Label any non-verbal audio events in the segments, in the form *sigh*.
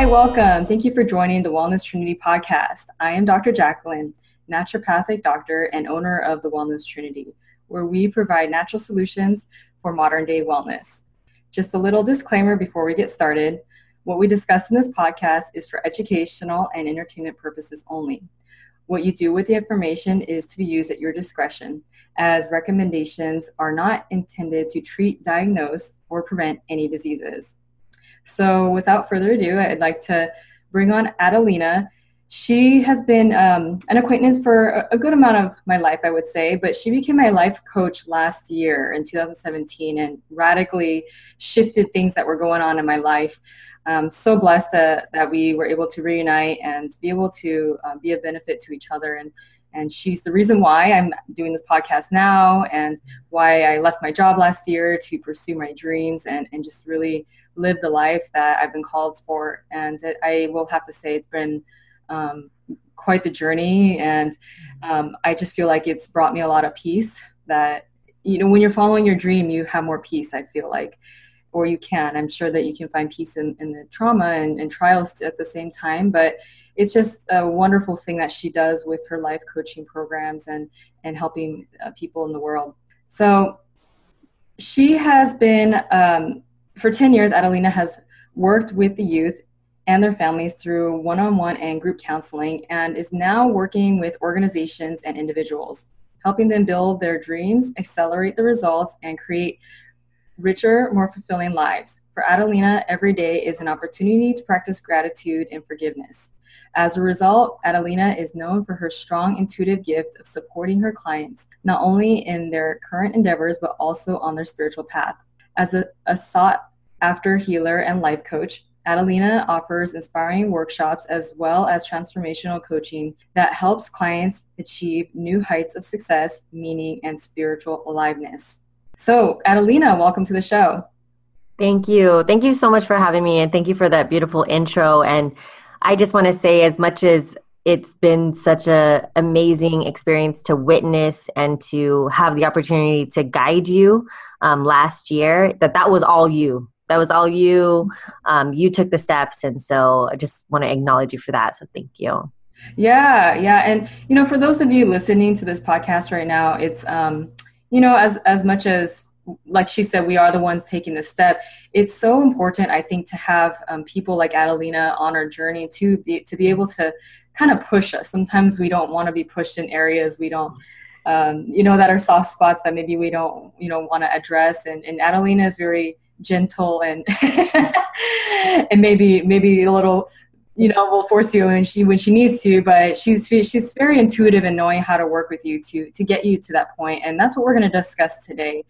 Hi, welcome. Thank you for joining the Wellness Trinity podcast. I am Dr. Jacqueline, naturopathic doctor and owner of the Wellness Trinity, where we provide natural solutions for modern day wellness. Just a little disclaimer before we get started. What we discuss in this podcast is for educational and entertainment purposes only. What you do with the information is to be used at your discretion, as recommendations are not intended to treat, diagnose, or prevent any diseases. So, without further ado, I'd like to bring on Adelina. She has been um, an acquaintance for a, good amount of my life, I would say, but she became my life coach last year in 2017 and radically shifted things that were going on in my life. So blessed uh, that we were able to reunite and be able to uh, be a benefit to each other. And and she's the reason why I'm doing this podcast now and why I left my job last year to pursue my dreams and, and just really live the life that I've been called for. And it, I will have to say, it's been um, quite the journey. And um, I just feel like it's brought me a lot of peace that, you know, when you're following your dream, you have more peace, I feel like or you can. I'm sure that you can find peace in, in the trauma and, and trials at the same time, but it's just a wonderful thing that she does with her life coaching programs and, and helping uh, people in the world. So she has been, um, for 10 years, Adelina has worked with the youth and their families through one on one and group counseling and is now working with organizations and individuals, helping them build their dreams, accelerate the results, and create richer, more fulfilling lives. For Adelina, every day is an opportunity to practice gratitude and forgiveness. As a result, Adelina is known for her strong intuitive gift of supporting her clients, not only in their current endeavors, but also on their spiritual path. As a, a sought after healer and life coach, Adelina offers inspiring workshops as well as transformational coaching that helps clients achieve new heights of success, meaning, and spiritual aliveness. So, Adelina, welcome to the show. Thank you. Thank you so much for having me, and thank you for that beautiful intro. And I just want to say, as much as it's been such a amazing experience to witness and to have the opportunity to guide you um, last year, that that was all you. That was all you. Um, you took the steps, and so I just want to acknowledge you for that. So thank you. Yeah, yeah, and you know, for those of you listening to this podcast right now, it's um, you know, as as much as like she said, we are the ones taking the step. It's so important, I think, to have um, people like Adelina on our journey to be to be able to kind of push us. Sometimes we don't want to be pushed in areas we don't, um, you know, that are soft spots that maybe we don't, you know, want to address. And, and Adelina is very gentle and *laughs* and maybe maybe a little you know will force you when she when she needs to but she's she's very intuitive in knowing how to work with you to to get you to that point and that's what we're going to discuss today.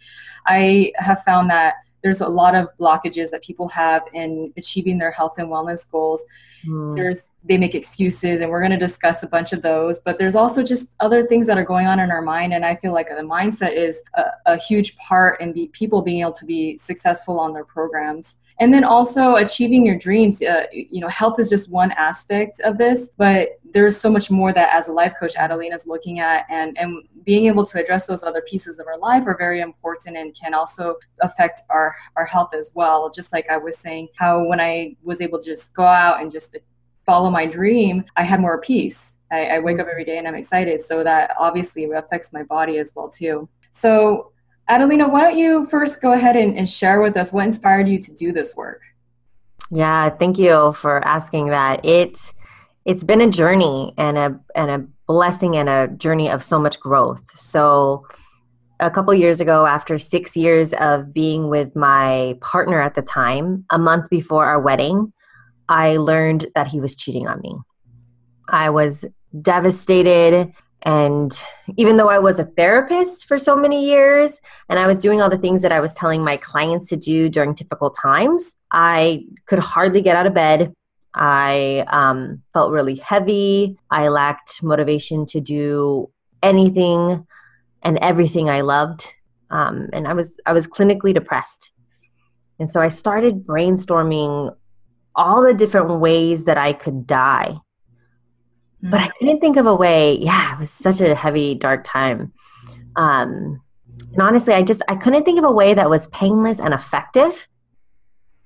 I have found that there's a lot of blockages that people have in achieving their health and wellness goals. Mm. there's they make excuses and we're going to discuss a bunch of those but there's also just other things that are going on in our mind and i feel like the mindset is a, a huge part in be, people being able to be successful on their programs and then also achieving your dreams uh, you know health is just one aspect of this but there's so much more that as a life coach adelina is looking at and and being able to address those other pieces of our life are very important and can also affect our our health as well. Just like i was saying how when i was able to just go out and just follow my dream i had more peace. I, I wake up every day and i'm excited. So that obviously affects my body as well too. So Adelina, why don't you first go ahead and, and share with us what inspired you to do this work? Yeah, thank you for asking that. It's it's been a journey and a and a blessing and a journey of so much growth. So a couple years ago after 6 years of being with my partner at the time, a month before our wedding, I learned that he was cheating on me. I was devastated and even though I was a therapist for so many years and I was doing all the things that I was telling my clients to do during difficult times, I could hardly get out of bed. I um, felt really heavy. I lacked motivation to do anything and everything I loved. Um, and I was I was clinically depressed. And so I started brainstorming all the different ways that I could die but I mm. couldn't think of a way. Yeah, it was such a heavy, dark time. Um, and honestly, I just I couldn't think of a way that was painless and effective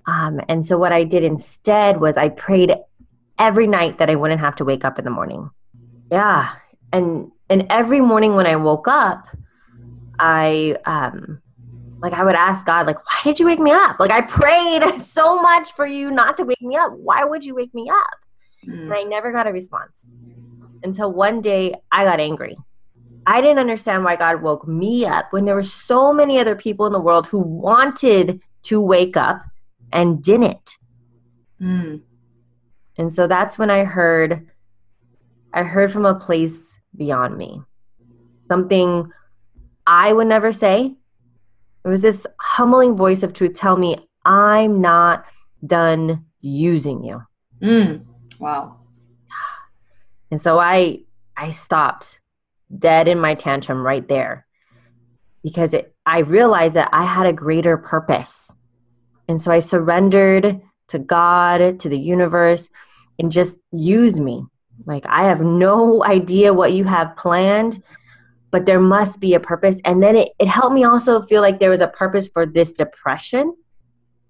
Um, and so what I did instead was I prayed every night that I wouldn't have to wake up in the morning. Yeah. And and every morning when I woke up, I um like I would ask God, like, why did you wake me up? Like I prayed *laughs* so much for you not to wake me up. Why would you wake me up? Mm. And I never got a response until one day I got angry. I didn't understand why God woke me up when there were so many other people in the world who wanted to wake up and didn't. Mm. And so that's when I heard I heard from a place beyond me. Something I would never say. It was this humbling voice of truth tell me I'm not done using you. Mm. Wow. And so I I stopped dead in my tantrum right there because it, I realized that I had a greater purpose. And so I surrendered to God, to the universe, and just use me. Like, I have no idea what you have planned, but there must be a purpose. And then it, it helped me also feel like there was a purpose for this depression,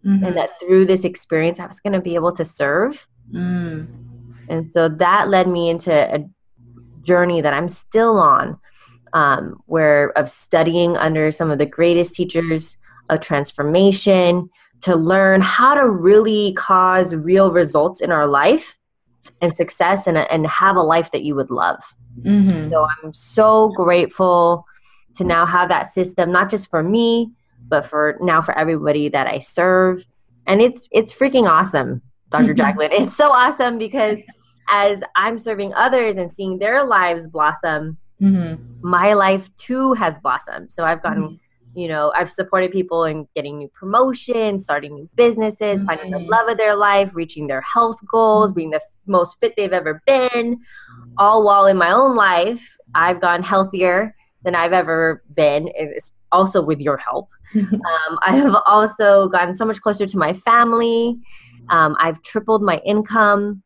mm-hmm. and that through this experience, I was going to be able to serve. Mm. And so that led me into a journey that I'm still on, um, where of studying under some of the greatest teachers of transformation to learn how to really cause real results in our life and success and, and have a life that you would love. Mm-hmm. So I'm so grateful to now have that system, not just for me, but for now for everybody that I serve. And it's it's freaking awesome, doctor Jacqueline. It's so awesome because as I'm serving others and seeing their lives blossom, mm-hmm. my life too has blossomed. So I've gotten, mm-hmm. you know, I've supported people in getting new promotions, starting new businesses, mm-hmm. finding the love of their life, reaching their health goals, being the most fit they've ever been, all while in my own life, I've gone healthier than I've ever been, also with your help. *laughs* um, I have also gotten so much closer to my family. Um, I've tripled my income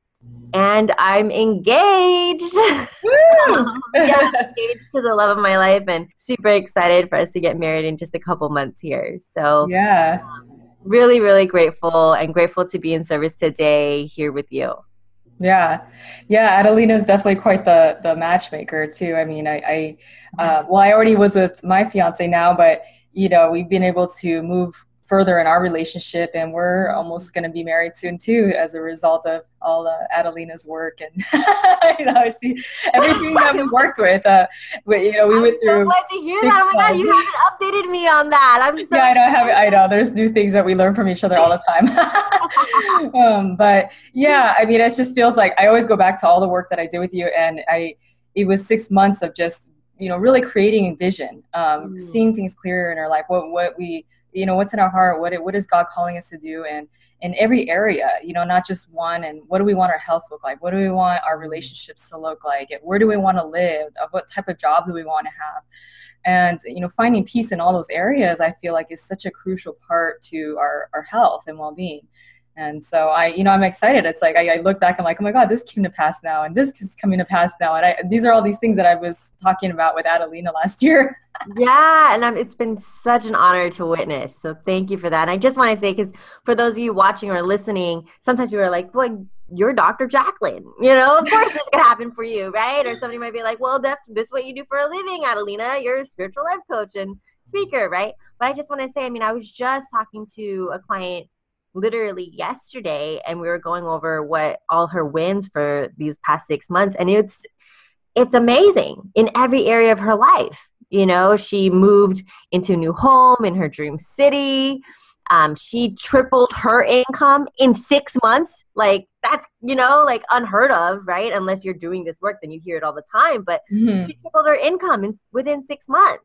and I'm engaged. *laughs* um, yeah, *laughs* engaged to the love of my life and super excited for us to get married in just a couple months here. So, yeah. Um, really, really grateful and grateful to be in service today here with you. Yeah, yeah. Adelina is definitely quite the the matchmaker too. I mean, I, I uh, well, I already was with my fiance now, but you know, we've been able to move further in our relationship and we're almost going to be married soon too as a result of all uh, adelina's work and *laughs* you know i see everything that we worked with uh but, you know we I'm went through so glad to hear that. Oh my god *laughs* you haven't updated me on that. I'm so yeah i know I, have, I know. There's new things that we learn from each other all the time. *laughs* Um, but yeah i mean it just feels like i always go back to all the work that i did with you and i it was six months of just you know really creating a vision um, mm. seeing things clearer in our life what what we you know what's in our heart? What what is god calling us to do and in every area you know not just one and what do we want our health look like? What do we want our relationships to look like? Where do we want to live? Uh, what type of job do we want to have? And you know finding peace in all those areas i feel like is such a crucial part to our, our health and well-being and so I, you know, I'm excited. It's like I, I, look back, I'm like, oh my God, this came to pass now, and this is coming to pass now. And I, these are all these things that I was talking about with Adelina last year. *laughs* yeah, and I'm, it's been such an honor to witness. So thank you for that. And I just want to say, because for those of you watching or listening, sometimes people are like, well, you're Dr. Jacqueline. *laughs* You know, of course this could happen for you, right? Or somebody might be like, well, that's this what you do for a living, Adelina. You're a spiritual life coach and speaker, right? But I just want to say, I mean, I was just talking to a client literally yesterday and we were going over what all her wins for these past six months and it's it's amazing in every area of her life. You know she moved into a new home in her dream city. Um, she tripled her income in six months. Like that's you know like unheard of right? Unless you're doing this work then you hear it all the time but mm-hmm. she tripled her income in, within six months.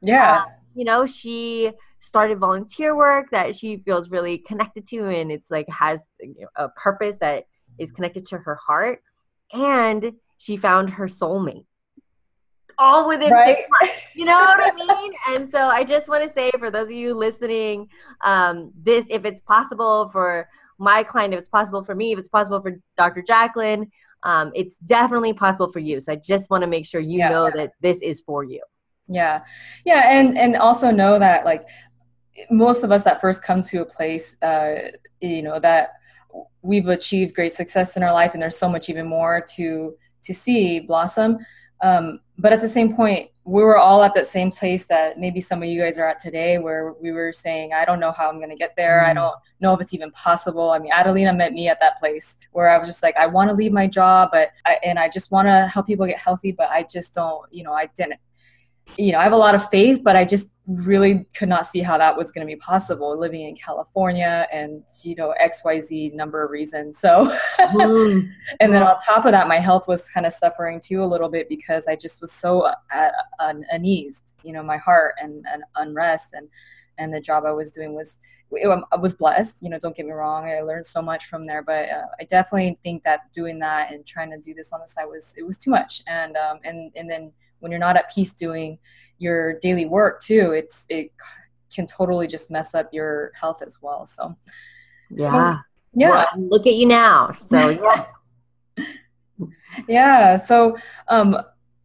Yeah. Uh, you know she started volunteer work that she feels really connected to and it's like has a purpose that is connected to her heart and she found her soulmate all within right? six months. You know what I *laughs* mean? and so I just want to say for those of you listening, um, this if it's possible for my client, if it's possible for me, if it's possible for Dr. Jacqueline, um, it's definitely possible for you. So I just want to make sure you yeah, know that this is for you. Yeah, yeah, and and also know that like most of us that first come to a place, uh, you know, that we've achieved great success in our life, and there's so much even more to to see blossom. Um, but at the same point, we were all at that same place that maybe some of you guys are at today, where we were saying, I don't know how I'm going to get there. Mm. I don't know if it's even possible. I mean, Adelina met me at that place where I was just like, I want to leave my job, but I, and I just want to help people get healthy, but I just don't, you know, I didn't you know, I have a lot of faith, but I just really could not see how that was going to be possible living in California and, you know, XYZ number of reasons. So, mm. *laughs* and then on top of that, my health was kind of suffering too a little bit because I just was so at, un, uneased, you know, my heart and, and unrest and, and the job I was doing was, I was blessed, you know, don't get me wrong. I learned so much from there, but uh, I definitely think that doing that and trying to do this on the side was, it was too much. And, um, and, and then, when you're not at peace doing your daily work too it's it can totally just mess up your health as well. So yeah so, yeah. well, look at you now. So *laughs* yeah. Yeah. So um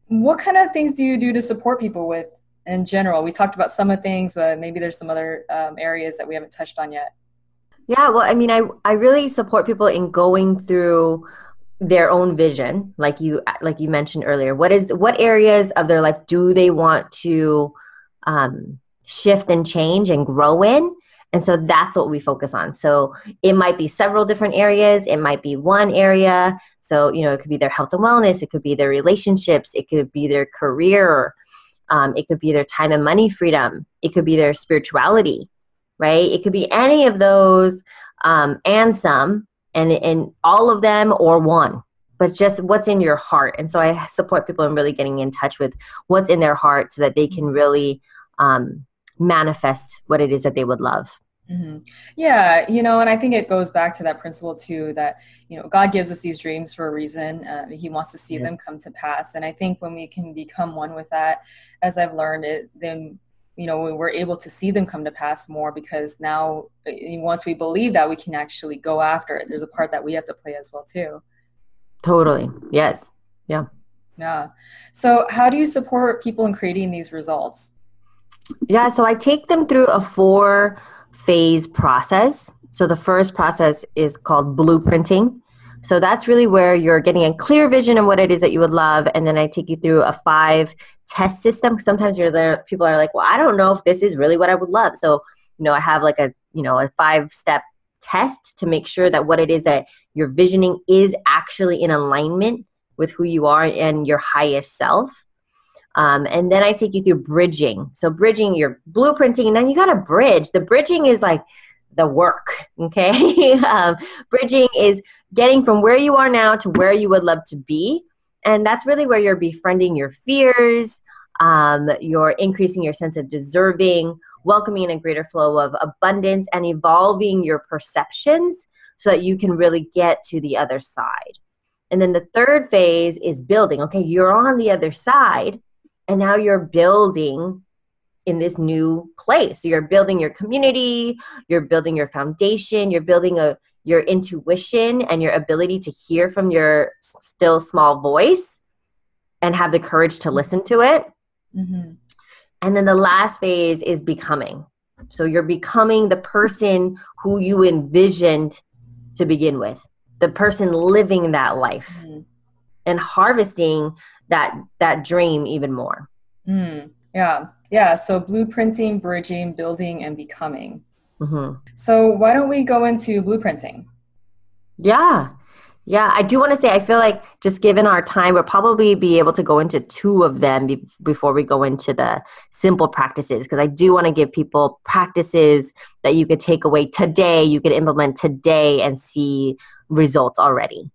what kind of things do you do to support people with in general? We talked about some of things but maybe there's some other um, areas that we haven't touched on yet. Yeah. Well i mean i i really support people in going through their own vision like you like you mentioned earlier. What is what areas of their life do they want to um, shift and change and grow in? And so that's what we focus on. So it might be several different areas. It might be one area. So you know it could be their health and wellness. It could be their relationships. It could be their career. Um, it could be their time and money freedom. It could be their spirituality right? It could be any of those um, and some and in all of them or one but just what's in your heart and so i support people in really getting in touch with what's in their heart so that they can really um, manifest what it is that they would love mm-hmm. yeah you know and i think it goes back to that principle too that you know god gives us these dreams for a reason uh, he wants to see yeah. them come to pass and i think when we can become one with that as i've learned it then you know we're able to see them come to pass more because now uh, once we believe that we can actually go after it. There's a part that we have to play as well too. Totally. Yes. Yeah. Yeah. So how do you support people in creating these results? Yeah so i take them through a four phase process. So the first process is called blueprinting so that's really where you're getting a clear vision of what it is that you would love. And then I take you through a five test system. Sometimes you're there, people are like, well, I don't know if this is really what I would love. So, you know, I have like a, you know, a five step test to make sure that what it is that you're visioning is actually in alignment with who you are and your highest self. Um, and then I take you through bridging. So bridging, you're blueprinting, and then you got to bridge. The bridging is like the work. Okay, *laughs* um, bridging is getting from where you are now to where you would love to be, and that's really where you're befriending your fears. Um, you're increasing your sense of deserving, welcoming a greater flow of abundance, and evolving your perceptions so that you can really get to the other side. And then the third phase is building. Okay, you're on the other side, and now you're building in this new place. You're building your community, you're building your foundation, you're building a your intuition and your ability to hear from your still small voice and have the courage to listen to it. Mm-hmm. And then the last phase is becoming. So you're becoming the person who you envisioned to begin with, the person living that life mm-hmm. and harvesting that that dream even more. Mm, yeah. Yeah, so blueprinting, bridging, building, and becoming. Mm-hmm. So why don't we go into blueprinting? Yeah. Yeah, I do want to say, I feel like just given our time, we'll probably be able to go into two of them be- before we go into the simple practices. Because I do want to give people practices that you could take away today, you could implement today and see results already.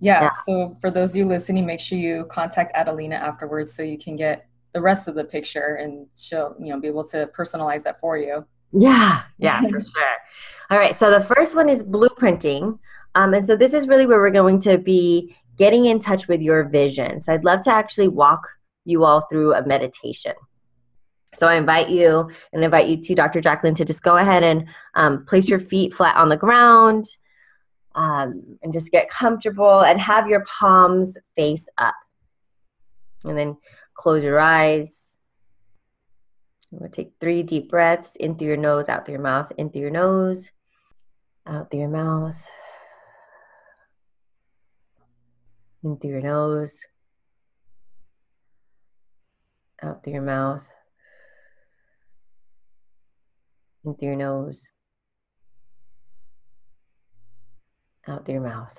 Yeah, yeah. so for those of you listening, make sure you contact Adelina afterwards so you can get the rest of the picture and she'll you know be able to personalize that for you. Yeah. Yeah for sure. All right so the first one is blueprinting. Um, and so this is really where we're going to be getting in touch with your vision. So i'd love to actually walk you all through a meditation. So I invite you and invite you to Dr. Jacqueline to just go ahead and um, place your feet flat on the ground um, and just get comfortable and have your palms face up. And then close your eyes We'll take three deep breaths in through your nose, out through your mouth, in through your nose, out through your mouth, in through your nose, out through your mouth, in through your nose, out through your mouth.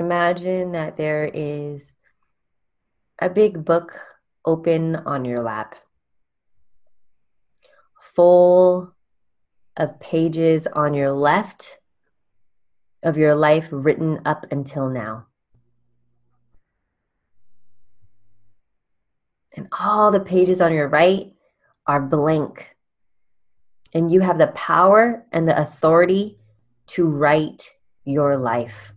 Imagine that there is a big book open on your lap, full of pages on your left of your life written up until now. And all the pages on your right are blank. And you have the power and the authority to write your life.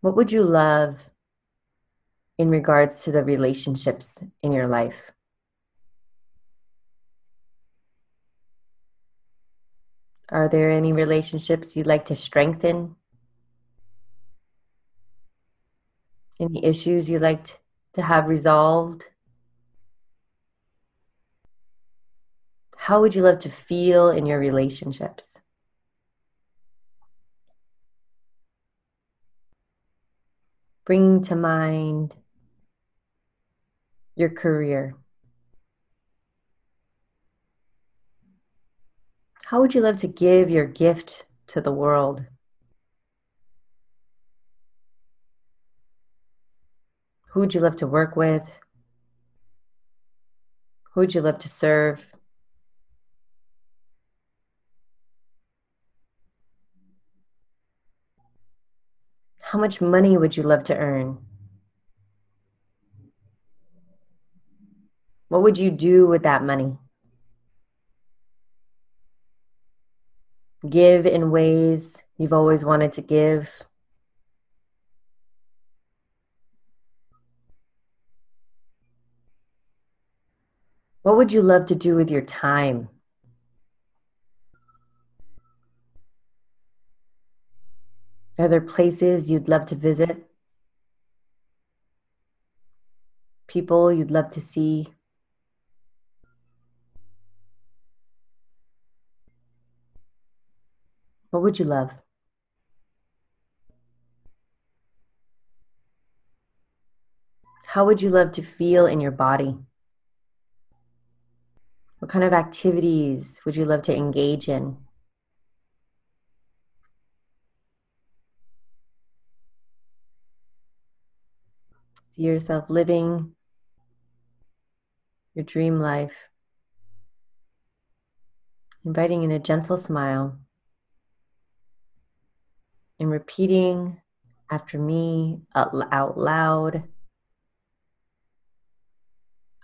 What would you love in regards to the relationships in your life? Are there any relationships you'd like to strengthen? Any issues you'd like to have resolved? How would you love to feel in your relationships? Bringing to mind your career. How would you love to give your gift to the world? Who would you love to work with? Who would you love to serve? How much money would you love to earn? What would you do with that money? Give in ways you've always wanted to give. What would you love to do with your time? Are there places you'd love to visit? People you'd love to see? What would you love? How would you love to feel in your body? What kind of activities would you love to engage in? See yourself living your dream life, inviting in a gentle smile and repeating after me out loud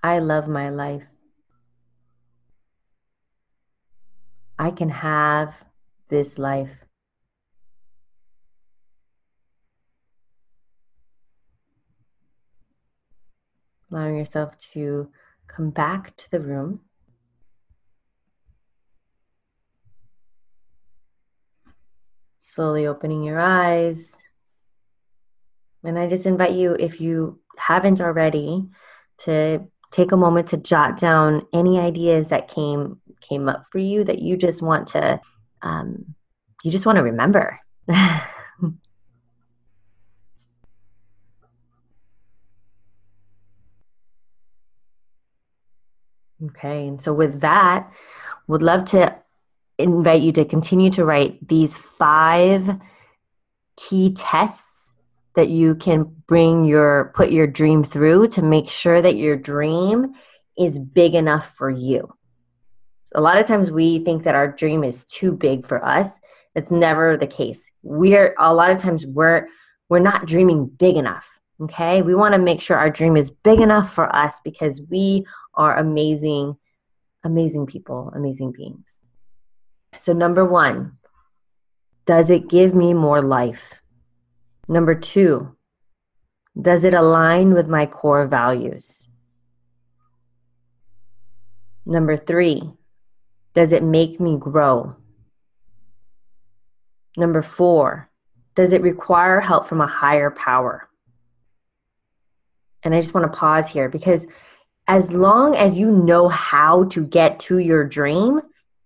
I love my life. I can have this life. Allowing yourself to come back to the room. Slowly opening your eyes. And I just invite you, if you haven't already, to take a moment to jot down any ideas that came came up for you that you just want to um, you just want to remember. *laughs* Okay, and so with that, would love to invite you to continue to write these five key tests that you can bring your put your dream through to make sure that your dream is big enough for you. A lot of times we think that our dream is too big for us. It's never the case. We're a lot of times we're we're not dreaming big enough. Okay? We want to make sure our dream is big enough for us because we are amazing, amazing people, amazing beings. So, number one, does it give me more life? Number two, does it align with my core values? Number three, does it make me grow? Number four, does it require help from a higher power? And I just want to pause here because as long as you know how to get to your dream,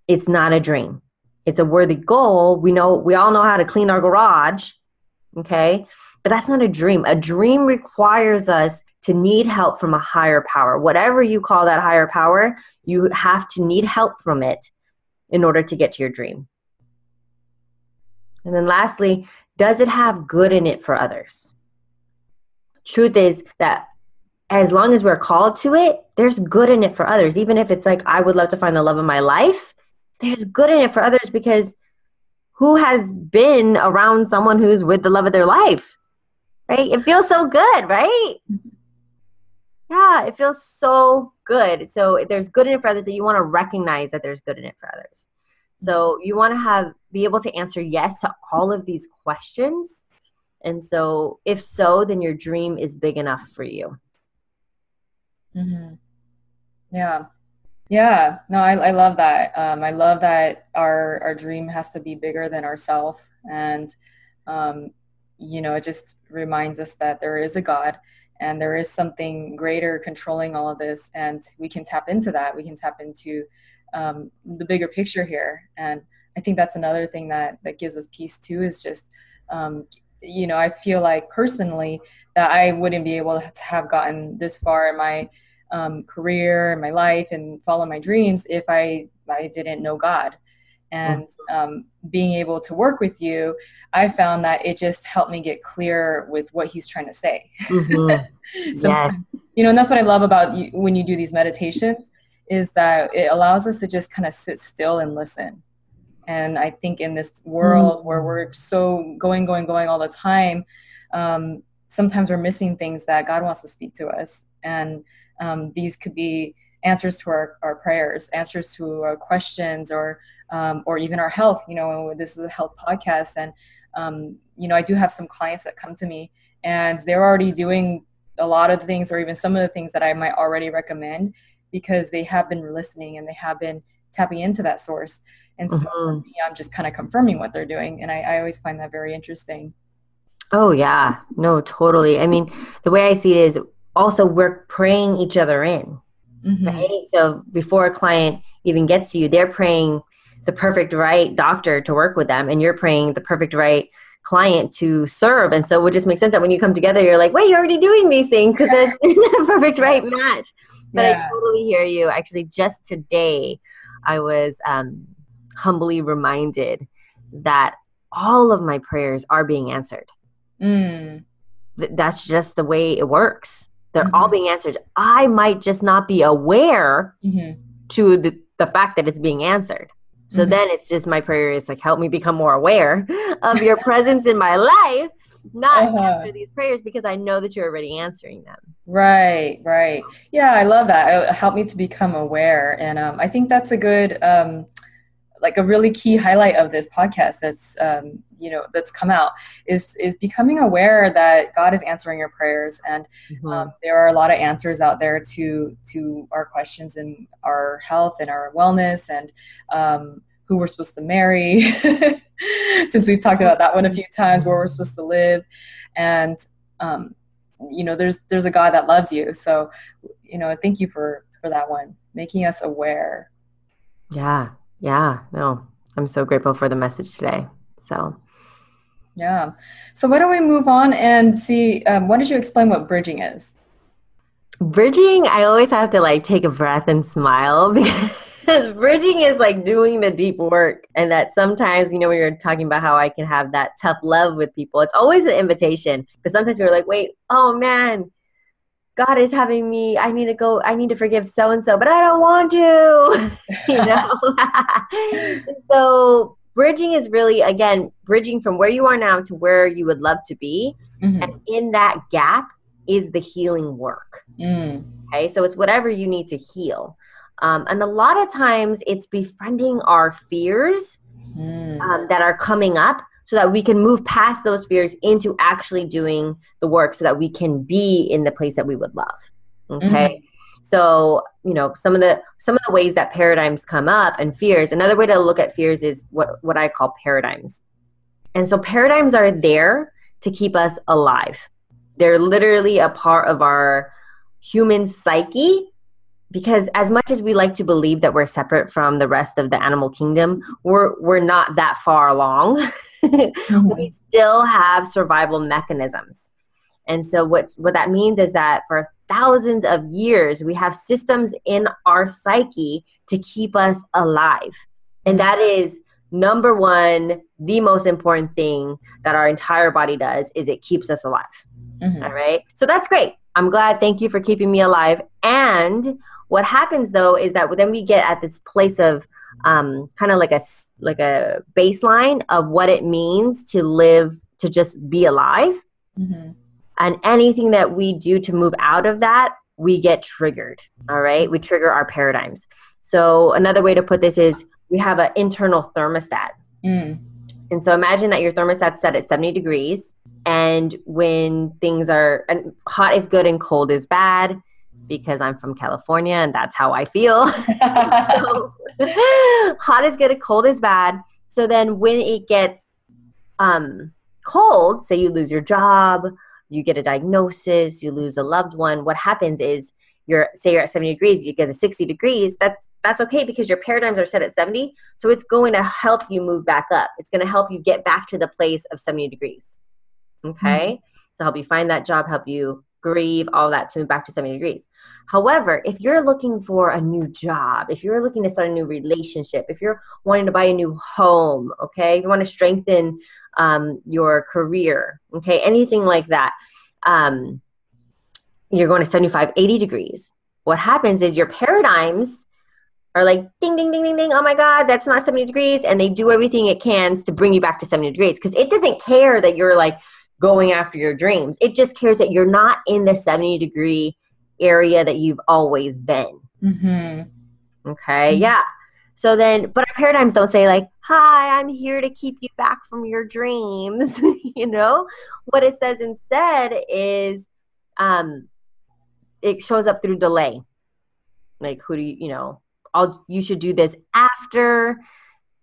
it's not a dream. It's a worthy goal. We know we all know how to clean our garage, okay? But that's not a dream. A dream requires us to need help from a higher power. Whatever you call that higher power, you have to need help from it in order to get to your dream. And then lastly, does it have good in it for others? Truth is that as long as we're called to it, there's good in it for others. Even if it's like, I would love to find the love of my life, there's good in it for others because who has been around someone who's with the love of their life? Right? It feels so good, right? Mm-hmm. Yeah, it feels so good. So there's good in it for others that you want to recognize that there's good in it for others. So mm-hmm. you want to have be able to answer yes to all of these questions. And so if so, then your dream is big enough for you. Mm-hmm. Yeah. Yeah. No, I, I love that. Um, I love that our, our dream has to be bigger than ourselves. And, um, you know, it just reminds us that there is a God and there is something greater controlling all of this. And we can tap into that. We can tap into um, the bigger picture here. And I think that's another thing that, that gives us peace too, is just, um, you know, I feel like personally that I wouldn't be able to have gotten this far in my um, career and my life and follow my dreams if I I didn't know God. And mm-hmm. um, being able to work with you, I found that it just helped me get clear with what He's trying to say. Mm-hmm. so, *laughs* yeah. you know, and that's what I love about you when you do these meditations is that it allows us to just kind of sit still and listen. And I think in this world mm-hmm. where we're so going, going, going all the time, um, sometimes we're missing things that God wants to speak to us. And um, these could be answers to our, our prayers, answers to our questions, or um, or even our health. You know, this is a health podcast, and um, you know, I do have some clients that come to me, and they're already doing a lot of the things, or even some of the things that I might already recommend, because they have been listening and they have been tapping into that source. And so mm-hmm. me, I'm just kind of confirming what they're doing, and I, I always find that very interesting. Oh yeah, no, totally. I mean, the way I see it is also we're praying each other in mm-hmm. right? So before a client even gets to you they're praying the perfect right doctor to work with them and you're praying the perfect right client to serve. And so it just makes sense that when you come together you're like wait you're already doing these things because *laughs* it's a perfect right match. But yeah. i totally hear you. Actually just today i was um, humbly reminded that all of my prayers are being answered mm. Th- that's just the way it works they're mm-hmm. all being answered. I might just not be aware mm-hmm. to the, the fact that it's being answered. So mm-hmm. then it's just my prayer is like, help me become more aware of your *laughs* presence in my life, not uh-huh. answer these prayers because I know that you're already answering them. Right, right. Yeah, I love that. It helped me to become aware. And um, I think that's a good, um, like a really key highlight of this podcast that's um, you know that's come out is is becoming aware that God is answering your prayers. And mm-hmm. um, there are a lot of answers out there to to our questions in our health and our wellness and um, who we're supposed to marry. *laughs* Since we've talked about that one a few times where we're supposed to live. And um, you know there's there's a God that loves you. So you know thank you for for that one making us aware. Yeah yeah, no, I'm so grateful for the message today. So, yeah. So, why don't we move on and see? Um, why did you explain what bridging is? Bridging, I always have to like take a breath and smile *laughs* because bridging is like doing the deep work. And that sometimes, you know, when you're talking about how I can have that tough love with people, it's always an invitation. But sometimes we're like, wait, oh man, God is having me, I need to go, I need to forgive so and so, but I don't want to, *laughs* you know? *laughs* so bridging is really, again, bridging from where you are now to where you would love to be. Mm-hmm. And in that gap is the healing work. Mm. Okay, so it's whatever you need to heal. Um, and a lot of times it's befriending our fears mm. um, that are coming up so that we can move past those fears into actually doing the work so that we can be in the place that we would love okay mm-hmm. so you know some of the some of the ways that paradigms come up and fears another way to look at fears is what what i call paradigms And so paradigms are there to keep us alive. They're literally a part of our human psyche because as much as we like to believe that we're separate from the rest of the animal kingdom, we're we're not that far along. *laughs* mm-hmm. *laughs* We still have survival mechanisms. And so what what that means is that for thousands of years we have systems in our psyche to keep us alive. And that is number 1 the most important thing that our entire body does is it keeps us alive. Mm-hmm. All right? So that's great. I'm glad. Thank you for keeping me alive. And what happens though is that then we get at this place of um, kind of like a like a baseline of what it means to live to just be alive. Mm-hmm. And anything that we do to move out of that, we get triggered. All right, we trigger our paradigms. So another way to put this is we have an internal thermostat. Mm. And so imagine that your thermostat's set at 70 degrees. And when things are and hot is good and cold is bad, because I'm from California and that's how I feel. *laughs* *laughs* so, hot is good, cold is bad. So then when it gets um, cold, say you lose your job, you get a diagnosis, you lose a loved one, what happens is you're say you're at 70 degrees, you get a 60 degrees, that's that's okay because your paradigms are set at 70. So it's going to help you move back up. It's going to help you get back to the place of 70 degrees. Okay? Mm-hmm. So help you find that job, help you grieve, all that to move back to 70 degrees. However, if you're looking for a new job, if you're looking to start a new relationship, if you're wanting to buy a new home, okay, you want to strengthen um, your career, okay, anything like that, um, you're going to 75, 80 degrees. What happens is your paradigms are like ding, ding, ding, ding, ding. Oh my God, that's not 70 degrees. And they do everything it can to bring you back to 70 degrees because it doesn't care that you're like going after your dreams. It just cares that you're not in the 70 degree area that you've always been. Mm-hmm. Okay, mm-hmm. yeah. So then, but our paradigms don't say, like, hi, I'm here to keep you back from your dreams. *laughs* you know, what it says instead is, um, it shows up through delay. Like, who do you, you know, I'll, you should do this after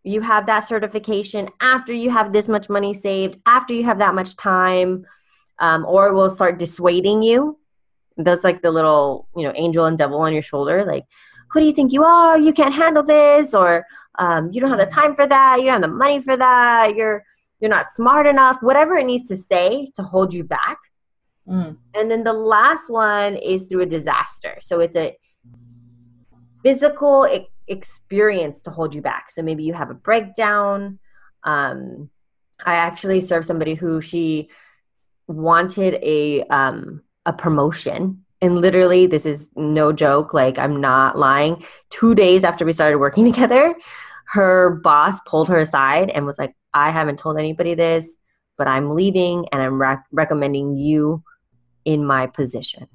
you have that certification, after you have this much money saved, after you have that much time, um, or it will start dissuading you. That's like the little you know angel and devil on your shoulder like who do you think you are? You can't handle this or um, you don't have the time for that. You don't have the money for that. You're you're not smart enough whatever it needs to say to hold you back. Mm. and then the last one is through a disaster. So it's a physical experience to hold you back. So maybe you have a breakdown. Um, i actually served somebody who she wanted a um, a promotion. And literally this is no joke like i'm not lying. Two days after we started working *laughs* together her boss pulled her aside and was like i haven't told anybody this but i'm leaving and i'm rec- recommending you in my position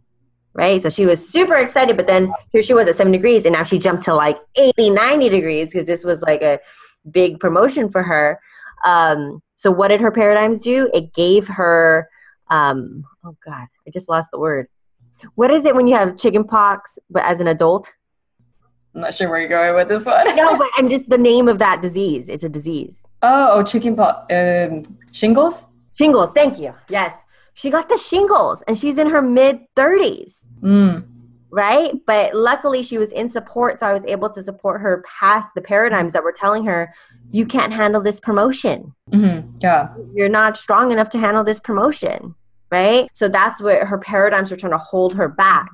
right? So she was super excited but then here she was at 7 degrees and now she jumped to like 80 90 degrees because this was like a big promotion for her. Um, so what did her paradigms do? It gave her um, oh god i just lost the word. What is it when you have chicken pox but as an adult? I'm not sure where you're going with this one. No *laughs* but i'm just the name of that disease. It's a disease. Oh, oh chicken pox um, shingles? Shingles thank you. Yes. She got the shingles and she's in her mid 30s mm. right but luckily she was in support so i was able to support her past the paradigms that were telling her you can't handle this promotion mm-hmm. yeah you're not strong enough to handle this promotion right? So that's what her paradigms were trying to hold her back.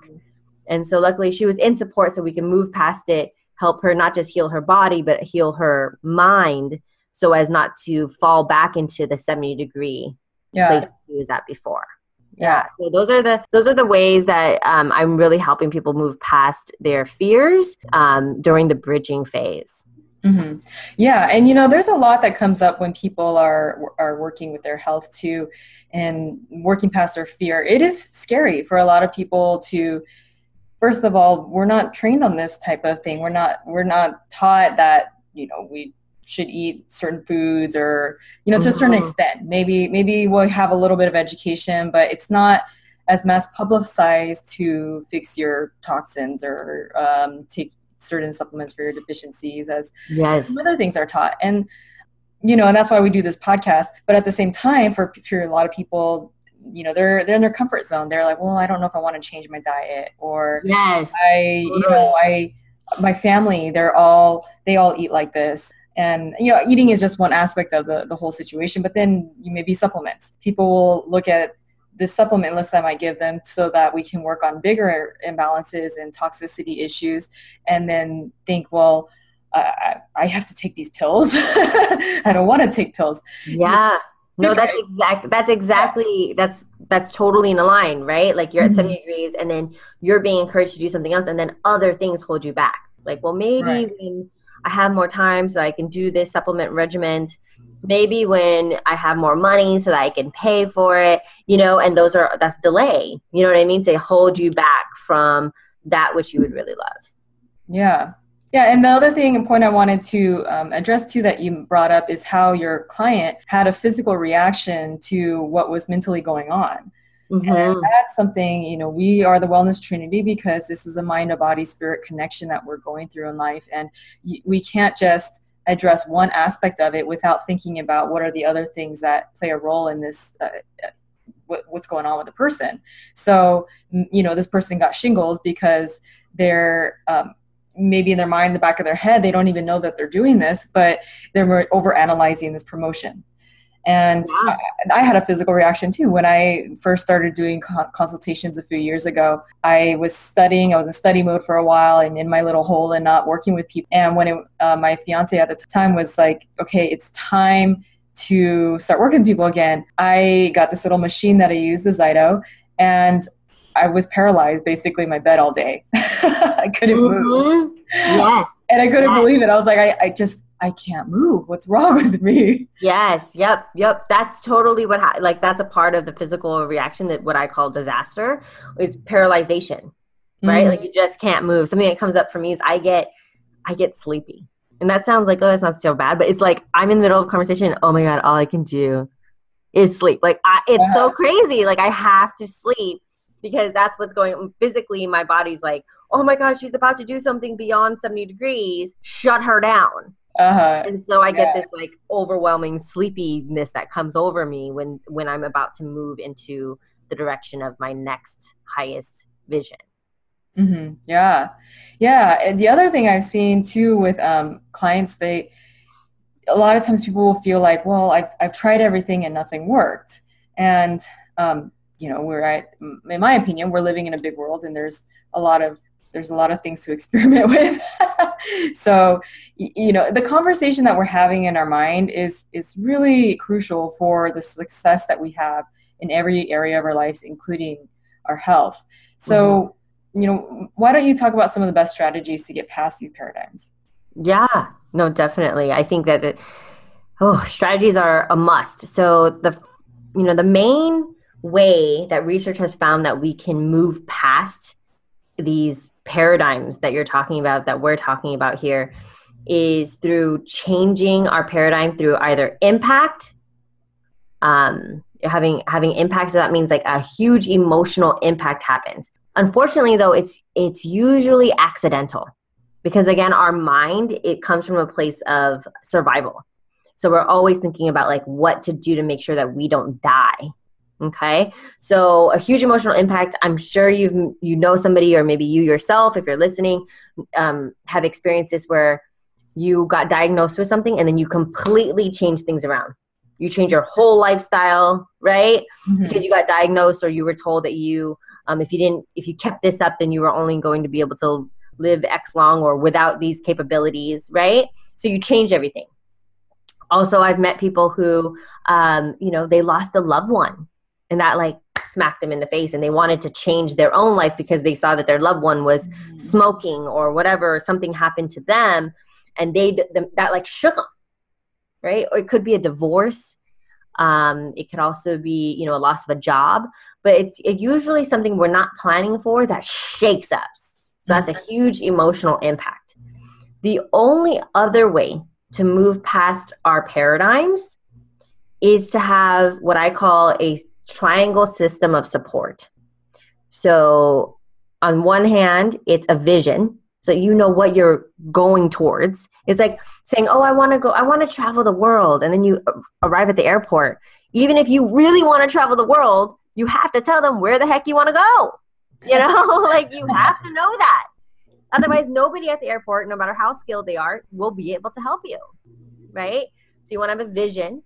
And so luckily she was in support so we can move past it, help her not just heal her body, but heal her mind so as not to fall back into the 70 degree yeah. place she was at before. Yeah. So those are the those are the ways that um, I'm really helping people move past their fears um, during the bridging phase. Mm-hmm. Yeah, and you know, there's a lot that comes up when people are are working with their health too, and working past their fear. It is scary for a lot of people to. First of all, we're not trained on this type of thing. We're not we're not taught that you know we should eat certain foods or you know to a certain mm-hmm. extent. Maybe maybe we'll have a little bit of education, but it's not as mass publicized to fix your toxins or um, take certain supplements for your deficiencies as yes. other things are taught. And you know, and that's why we do this podcast. But at the same time, for, for a lot of people, you know, they're they're in their comfort zone. They're like, well, I don't know if I want to change my diet, or yes, I, you know, I, my family, they're all they all eat like this. And you know, eating is just one aspect of the, the whole situation. But then you maybe supplements. People will look at the supplement list I might give them so that we can work on bigger imbalances and toxicity issues, and then think, well, I, I have to take these pills. *laughs* I don't want to take pills. Yeah. No, that's exact. That's exactly. That's that's totally in a line, right? Like you're mm-hmm. at seventy degrees, and then you're being encouraged to do something else, and then other things hold you back. Like, well, maybe right. when I have more time, so I can do this supplement regimen. Maybe when I have more money, so that I can pay for it. You know, and those are that's delay. You know what I mean? To hold you back from that which you would really love. Yeah, yeah, and the other thing and point I wanted to um, address too that you brought up is how your client had a physical reaction to what was mentally going on. Mm-hmm. And that's something, you know, we are the Wellness Trinity because this is a mind, a body, spirit connection that we're going through in life. And we can't just address one aspect of it without thinking about what are the other things that play a role in this. Uh, what's going on with the person. So, you know, this person got shingles because they're um, maybe in their mind, the back of their head, they don't even know that they're doing this, but they're over analyzing this promotion. And I, I, had a physical reaction too. When I first started doing consultations a few years ago, I was studying, I was in study mode for a while and in my little hole and not working with people. And when it, uh, my fiance at the time was like, okay, it's time to start working with people again, I got this little machine that I use, the Zyto, and I was paralyzed basically in my bed all day. *laughs* I couldn't mm-hmm. move. Yes. and I couldn't yes. believe it. I was like, I, I just, I can't move. What's wrong with me? Yes. Yep. Yep. That's totally what, ha- like, that's a part of the physical reaction that what I call disaster is paralyzation, right? Mm-hmm. Like, you just can't move. Something that comes up for me is I get, I get sleepy. And that sounds like, oh, that's not so bad. But it's like, I'm in the middle of a conversation. oh my God, all I can do is sleep. Like, I, it's uh-huh. so crazy. Like, I have to sleep because that's what's going on. Physically, my body's like, oh my gosh, she's about to do something beyond 70 degrees. Shut her down. Uh-huh. And so I get yeah. this like overwhelming sleepiness that comes over me when when I'm about to move into the direction of my next highest vision. Mm-hmm. Yeah, yeah. And the other thing I've seen too with um, clients, they a lot of times people will feel like, well, I've I've tried everything and nothing worked, and um, you know, we're at, in my opinion, we're living in a big world, and there's a lot of there's a lot of things to *laughs* experiment with. *laughs* So you know the conversation that we're having in our mind is is really crucial for the success that we have in every area of our lives including our health. So mm-hmm. you know why don't you talk about some of the best strategies to get past these paradigms? Yeah. No definitely. I think that it, oh strategies are a must. So the you know the main way that research has found that we can move past these paradigms that you're talking about that we're talking about here is through changing our paradigm through either impact um, having having impact. So that means like a huge emotional impact happens. Unfortunately though it's it's usually accidental because again our mind it comes from a place of survival. So we're always thinking about like what to do to make sure that we don't die okay? So a huge emotional impact. I'm sure you've you know somebody or maybe you yourself if you're listening um, have experienced this where you got diagnosed with something and then you completely change things around. You change your whole lifestyle right? Mm-hmm. because you got diagnosed or you were told that you um, if you didn't if you kept this up then you were only going to be able to live x long or without these capabilities right? So you change everything. Also i've met people who um, you know they lost a loved one and that like smacked them in the face and they wanted to change their own life because they saw that their loved one was mm-hmm. smoking or whatever something happened to them and they that like shook them right or it could be a divorce um, it could also be you know a loss of a job but it's it usually something we're not planning for that shakes us so that's a mm-hmm. huge emotional impact the only other way to move past our paradigms is to have what i call a triangle system of support. So, on one hand, it's a vision. so you know what you're going towards. It's like saying, "Oh, I want to go. I want to travel the world," and then you arrive at the airport. Even if you really want to travel the world, you have to tell them where the heck you want to go. You know, *laughs* like you have to know that. Otherwise, nobody at the airport, no matter how skilled they are, will be able to help you. Right? So you want to have a vision.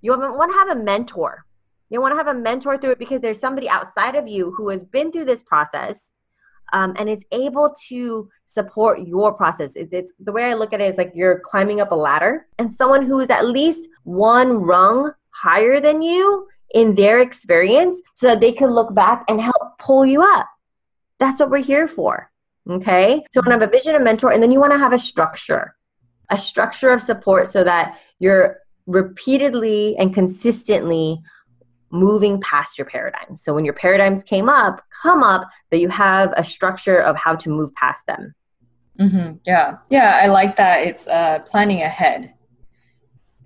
You want to have a mentor. You want to have a mentor through it because there's somebody outside of you who has been through this process um, and is able to support your process. It's, it's the way I look at it is like you're climbing up a ladder, and someone who is at least one rung higher than you in their experience so that they can look back and help pull you up. That's what we're here for. Okay. So you want to have a vision, a mentor, and then you want to have a structure, a structure of support so that you're repeatedly and consistently moving past your paradigms. So when your paradigms came up, come up, that you have a structure of how to move past them. Mm-hmm. Yeah. Yeah. I like that. It's uh, planning ahead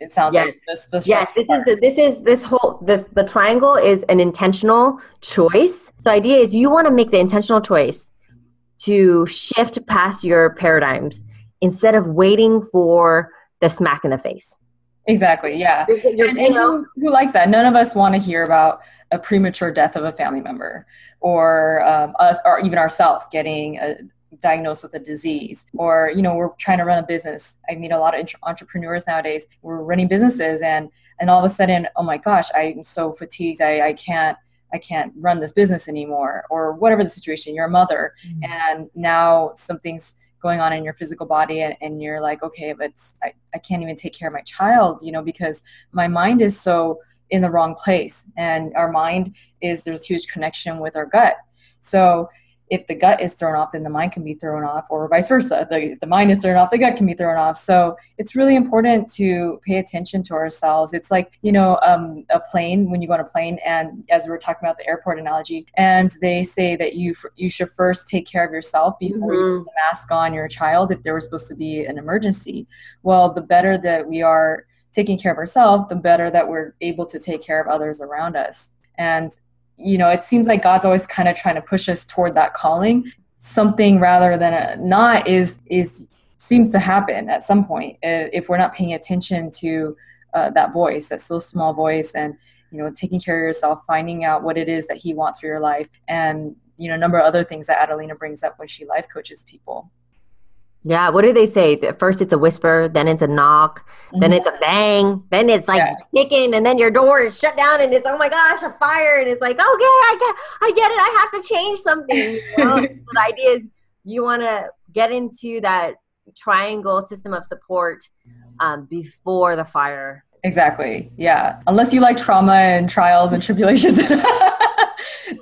it sounds yes. like this, this yes this part. is the, this is this whole this the triangle is an intentional choice so idea is you want to make the intentional choice to shift past your paradigms instead of waiting for the smack in the face exactly yeah. You're, and, and who, who likes that? None of us want to hear about a premature death of a family member or um, us or even ourselves getting a diagnosed with a disease or you know we're trying to run a business. I meet a lot of entrepreneurs nowadays. We're running businesses and and all of a sudden oh my gosh i'm so fatigued. I, I can't i can't run this business anymore or whatever the situation you're a mother mm-hmm. and now something's going on in your physical body and, and you're like okay but I, I can't even take care of my child you know because my mind is so in the wrong place and our mind is there's huge connection with our gut. So if the gut is thrown off, then the mind can be thrown off, or vice versa. The, the mind is thrown off, the gut can be thrown off. So it's really important to pay attention to ourselves. It's like, you know, um, a plane, when you go on a plane, and as we were talking about the airport analogy, and they say that you, you should first take care of yourself before mm-hmm. you put the mask on your child if there was supposed to be an emergency. Well, the better that we are taking care of ourselves, the better that we're able to take care of others around us. And you know, it seems like God's always kind of trying to push us toward that calling. Something rather than not is is seems to happen at some point if we're not paying attention to uh, that voice, that still small voice, and you know, taking care of yourself, finding out what it is that He wants for your life, and you know, a number of other things that Adelina brings up when she life coaches people. Yeah, what do they say? First it's a whisper, then it's a knock, mm-hmm. then it's a bang, then it's like yeah. kicking, and then your door is shut down, and it's oh my gosh, a fire, and it's like okay, I get, I get it, I have to change something. You know? *laughs* so the idea is you want to get into that triangle system of support um, before the fire. Exactly. Yeah. Unless you like trauma and trials and tribulations. *laughs*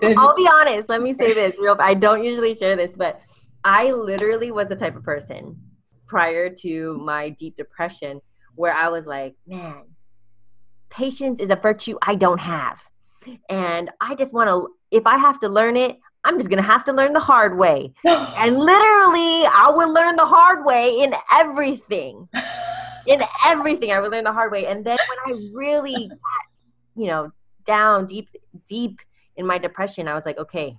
I'll be honest. Let me say this real. I don't usually share this, but I literally was the type of person prior to my deep depression where I was like, man, patience is a virtue I don't have. And I just want to, if I have to learn it, I'm just going to have to learn the hard way. *sighs* and literally, I will learn the hard way in everything. In everything, I would learn the hard way. And then when I really *laughs* got, you know, down deep, deep in my depression, I was like, okay,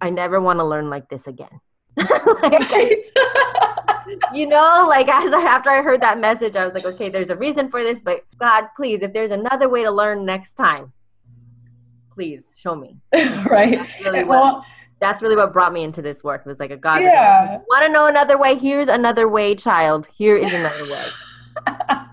I never want to learn like this again. *laughs* like, you know, like as I, after I heard that message, I was like, okay, there's a reason for this, but God, please, if there's another way to learn next time, please show me. *laughs* right. That's really, what, that's really what brought me into this work. It was like a God. Yeah. Want to know another way? Here's another way, child. Here is another way. *laughs*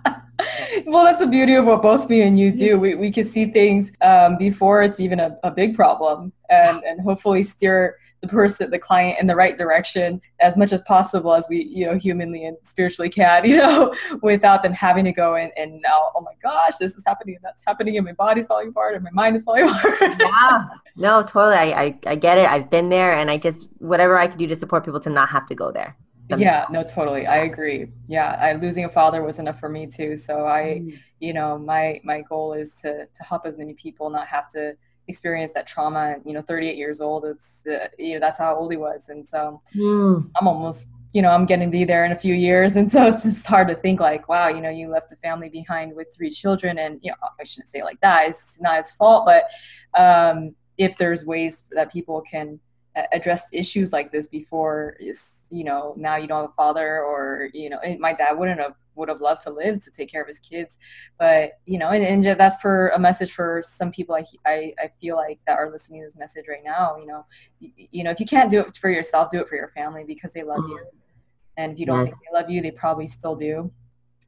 well, that's the beauty of what both me and you do. We, we can see things um, before it's even a, a big problem and, and hopefully steer the person, the client in the right direction as much as possible as we, you know, humanly and spiritually can, *laughs* you know, without them having to go in and now, oh my gosh, this is happening and that's happening and my body's falling apart and my mind is falling *laughs* apart. yeah, no, totally. I, I, I get it. I've been there and I just, whatever I can do to support people to not have to go there. Yeah no totally i agree yeah I, losing a father was enough for me too so i mm. you know my my goal is to to help as many people not have to experience that trauma you know 38 years old it's uh, you know that's how old he was and so mm. i'm almost you know i'm getting to be there in a few years *laughs* and so it's just hard to think like wow you know you left a family behind with three children and you know i shouldn't say it like that it's not his fault but um, if there's ways that people can address issues like this before is you know now you don't have a father or you know my dad wouldn't have would have loved to live to take care of his kids but you know and, and that's for a message for some people I, I, I feel like that are listening to this message right now you know you, you know if you can't do it for yourself do it for your family because they love mm-hmm. you and if you don't yes. think they love you they probably still do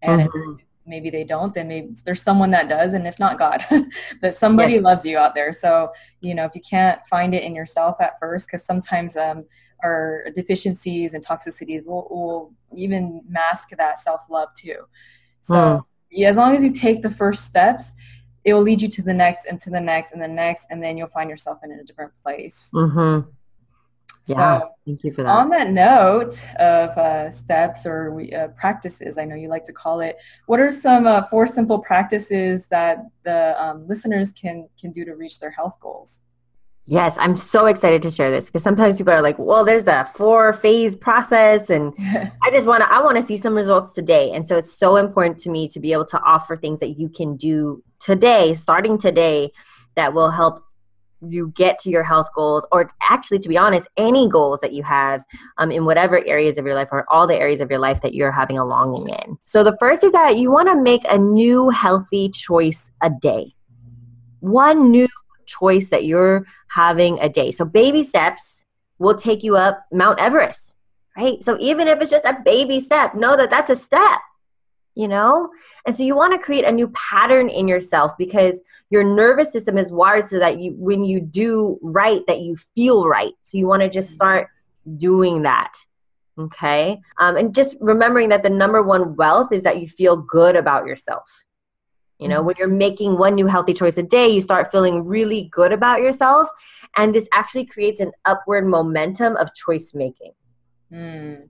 and mm-hmm. maybe they don't then maybe there's someone that does and if not god *laughs* that somebody yes. loves you out there so you know if you can't find it in yourself at first because sometimes um our deficiencies and toxicities will, will even mask that self-love too so mm. yeah, as long as you take the first steps it will lead you to the next and to the next and the next and then you'll find yourself in a different place mm-hmm. yeah so, thank you for that on that note of uh, steps or we, uh, practices i know you like to call it what are some uh, four simple practices that the um, listeners can can do to reach their health goals Yes, I'm so excited to share this because sometimes people are like, "Well, there's a four phase process and *laughs* I just want to I want to see some results today." And so it's so important to me to be able to offer things that you can do today, starting today that will help you get to your health goals or actually to be honest, any goals that you have um, in whatever areas of your life or all the areas of your life that you're having a longing in. So the first is that you want to make a new healthy choice a day. One new choice that you're having a day. So baby steps will take you up Mount Everest, right? So even if it's just a baby step, know that that's a step, you know? And so you want to create a new pattern in yourself because your nervous system is wired so that you when you do right that you feel right. So you want to just start doing that. Okay? Um, and just remembering that the number one wealth is that you feel good about yourself. You know, mm-hmm. when you're making one new healthy choice a day, you start feeling really good about yourself. And this actually creates an upward momentum of choice making. Mm.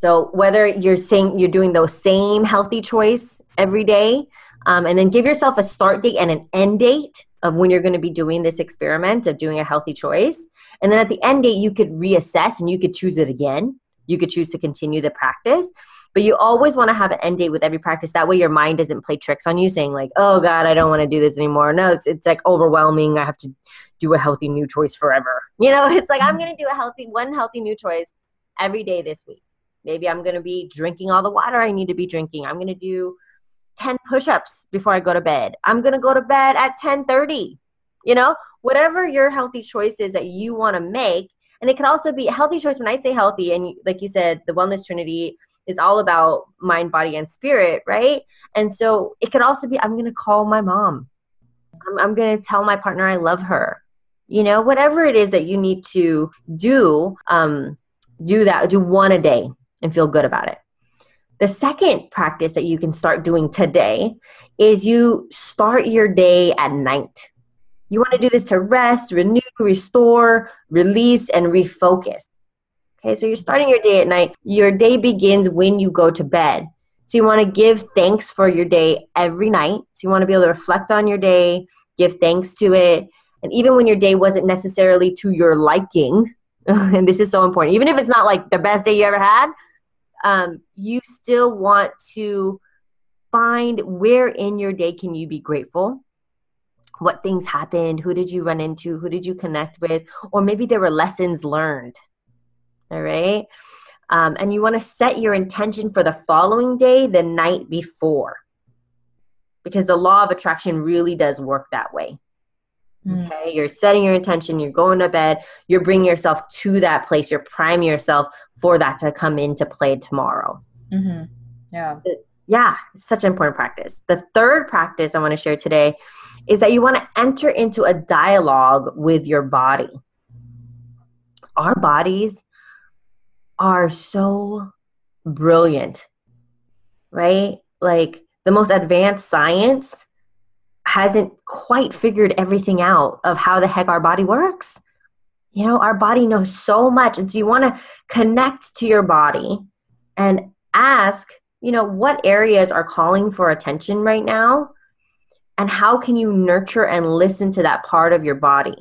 So whether you're saying you're doing those same healthy choice every day, um, and then give yourself a start date and an end date of when you're going to be doing this experiment of doing a healthy choice. And then at the end date, you could reassess and you could choose it again. You could choose to continue the practice. But you always want to have an end date with every practice. That way your mind doesn't play tricks on you saying like, oh God, I don't want to do this anymore. No, it's, it's like overwhelming. I have to do a healthy new choice forever. *laughs* You know, it's like I'm going to do a healthy, one healthy new choice every day this week. Maybe I'm going to be drinking all the water I need to be drinking. I'm going to do 10 push-ups before I go to bed. I'm going to go to bed at 10:30. You know, whatever your healthy choice is that you want to make, and it can also be a healthy choice when I say healthy and like you said the wellness trinity is all about mind, body, and spirit, right? And so it could also be I'm going to call my mom. I'm, I'm going to tell my partner I love her. You know, whatever it is that you need to do, um, do that, do one a day and feel good about it. The second practice that you can start doing today is you start your day at night. You want to do this to rest, renew, restore, release, and refocus. Okay, so you're starting your day at night. Your day begins when you go to bed. So you want to give thanks for your day every night. So you want to be able to reflect on your day, give thanks to it. And even when your day wasn't necessarily to your liking, *laughs* and this is so important, even if it's not like the best day you ever had, um, you still want to find where in your day can you be grateful what things happened who did you run into who did you connect with or maybe there were lessons learned all right. Um, and you want to set your intention for the following day the night before because the law of attraction really does work that way. Mm. Okay, you're setting your intention, you're going to bed, you're bringing yourself to that place, you're priming yourself for that to come into play tomorrow. Mm-hmm. Yeah. Yeah, it's such an important practice. The third practice I want to share today is that you want to enter into a dialogue with your body. Our bodies are so brilliant, right? Like the most advanced science hasn't quite figured everything out of how the heck our body works. You know, our body knows so much. And so you want to connect to your body and ask, you know, what areas are calling for attention right now? And how can you nurture and listen to that part of your body?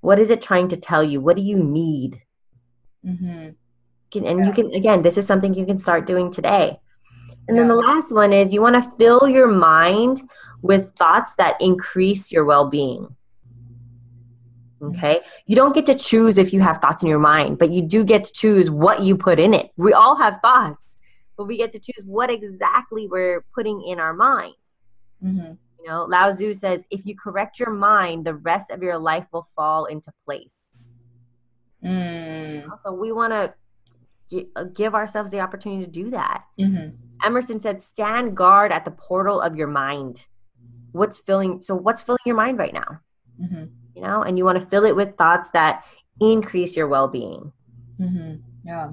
What is it trying to tell you? What do you need? Mm-hmm can, and yeah. you can again this is something you can start doing today and yeah. then the last one is you want to fill your mind with thoughts that increase your well-being Okay. You don't get to choose if you have thoughts in your mind, but you do get to choose what you put in it. We all have thoughts, but we get to choose what exactly we're putting in our mind. Mm-hmm. You know, Lao Tzu says, if you correct your mind, the rest of your life will fall into place. Mm. So we want to give ourselves the opportunity to do that. Mm-hmm. Emerson said, stand guard at the portal of your mind. What's filling, so what's filling your mind right now? Mm-hmm you know, and you want to fill it with thoughts that increase your well being. Mm-hmm. Yeah.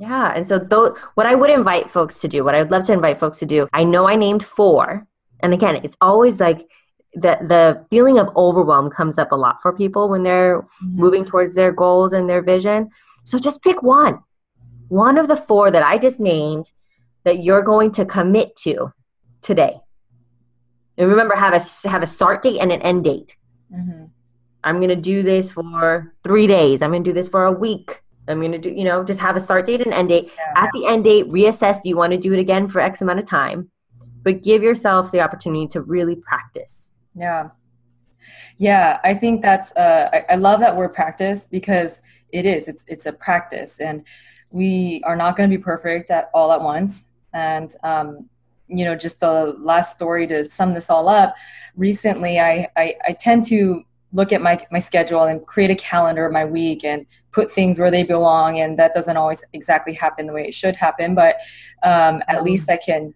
Yeah. And so, what I would invite folks to do, what I would love to invite folks to do, I know I named four. And again, it's always like the, the feeling of overwhelm comes up a lot for people when they're mm-hmm. moving towards their goals and their vision. So just pick one, one of the four that I just named that you're going to commit to today. And remember, have a, have a start date and an end date. Mm-hmm. I'm going to do this for three days. I'm going to do this for a week. I'm going to do, you know, just have a start date and end date. Yeah. At the end date, reassess do you want to do it again for X amount of time? But give yourself the opportunity to really practice. Yeah. Yeah, I think that's, uh, I, I love that word practice because it is, it's, it's a practice. And we are not going to be perfect at all at once. And, um, you know, just the last story to sum this all up. Recently, I, I, I tend to look at my my schedule and create a calendar of my week and put things where they belong and that doesn't always exactly happen the way it should happen but um, at least i can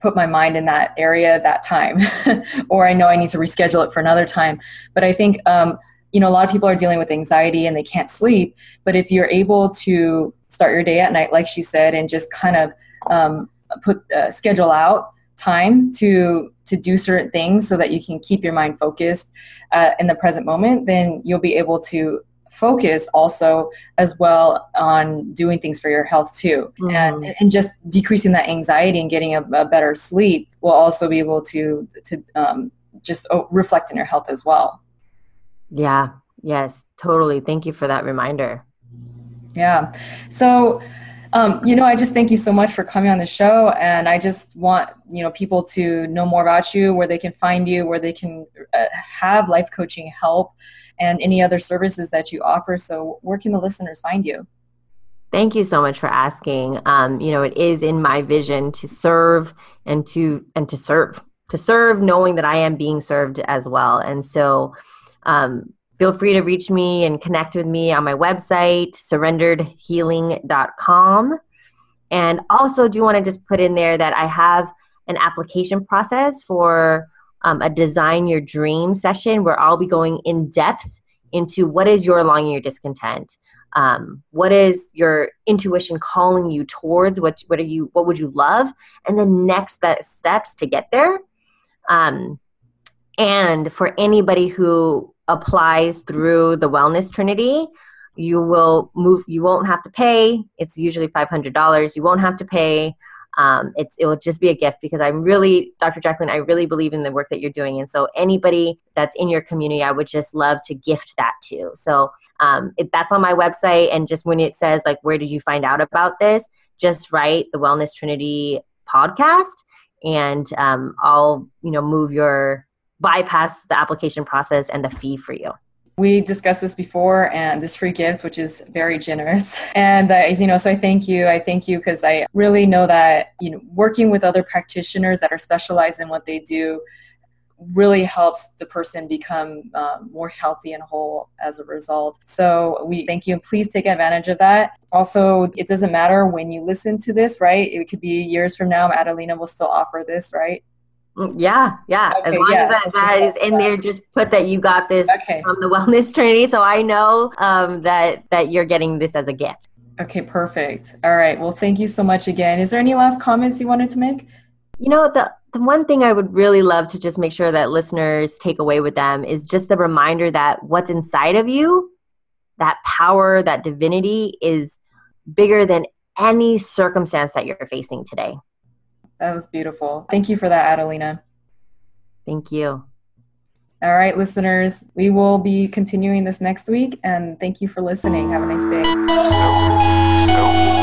put my mind in that area that time *laughs* or i know i need to reschedule it for another time but i think um, you know a lot of people are dealing with anxiety and they can't sleep but if you're able to start your day at night like she said and just kind of um, put uh, schedule out time to to do certain things so that you can keep your mind focused uh, in the present moment then you'll be able to focus also as well on doing things for your health too mm. and, and just decreasing that anxiety and getting a, a better sleep will also be able to to um, just oh, reflect in your health as well yeah yes totally thank you for that reminder yeah so um, you know, I just thank you so much for coming on the show, and I just want you know people to know more about you, where they can find you, where they can uh, have life coaching help, and any other services that you offer. So, where can the listeners find you? Thank you so much for asking. Um, you know, it is in my vision to serve and to and to serve to serve, knowing that I am being served as well, and so. Um, feel free to reach me and connect with me on my website, surrenderedhealing.com. And also, do want to just put in there that I have an application process for um, a design your dream session where I'll be going in depth into what is your longing, your discontent. Um, what is your intuition calling you towards? What what are you? What would you love? And the next steps to get there. Um, and for anybody who applies through the Wellness Trinity, you will move. You won't have to pay. It's usually five hundred dollars. You won't have to pay. Um, it's it will just be a gift because I'm really, Dr. Jacqueline, I really believe in the work that you're doing, and so anybody that's in your community, I would just love to gift that to. So um, if that's on my website, and just when it says like, where did you find out about this? Just write the Wellness Trinity podcast, and um, I'll you know move your bypass the application process and the fee for you. We discussed this before, and this free gift, which is very generous. *laughs* And I, you know, so I thank you. I thank you because I really know that you know working with other practitioners that are specialized in what they do really helps the person become um, more healthy and whole as a result. So we thank you and please take advantage of that. Also, it doesn't matter when you listen to this, right? It could be years from now. Adelina will still offer this, right? Mm, yeah, yeah. Okay, as long yeah, as that, that is in there, just put that you got this okay. from the *laughs* wellness trinity, so I know um, that that you're getting this as a gift. Okay, perfect. All right. Well, thank you so much again. Is there any last comments you wanted to make? You know, the the one thing I would really love to just make sure that listeners take away with them is just the reminder that what's inside of you, that power, that divinity, is bigger than any circumstance that you're facing today. That was beautiful. Thank you for that, Adelina. Thank you. All right, listeners, we will be continuing this next week, and thank you for listening. Have a nice day. So, so, so.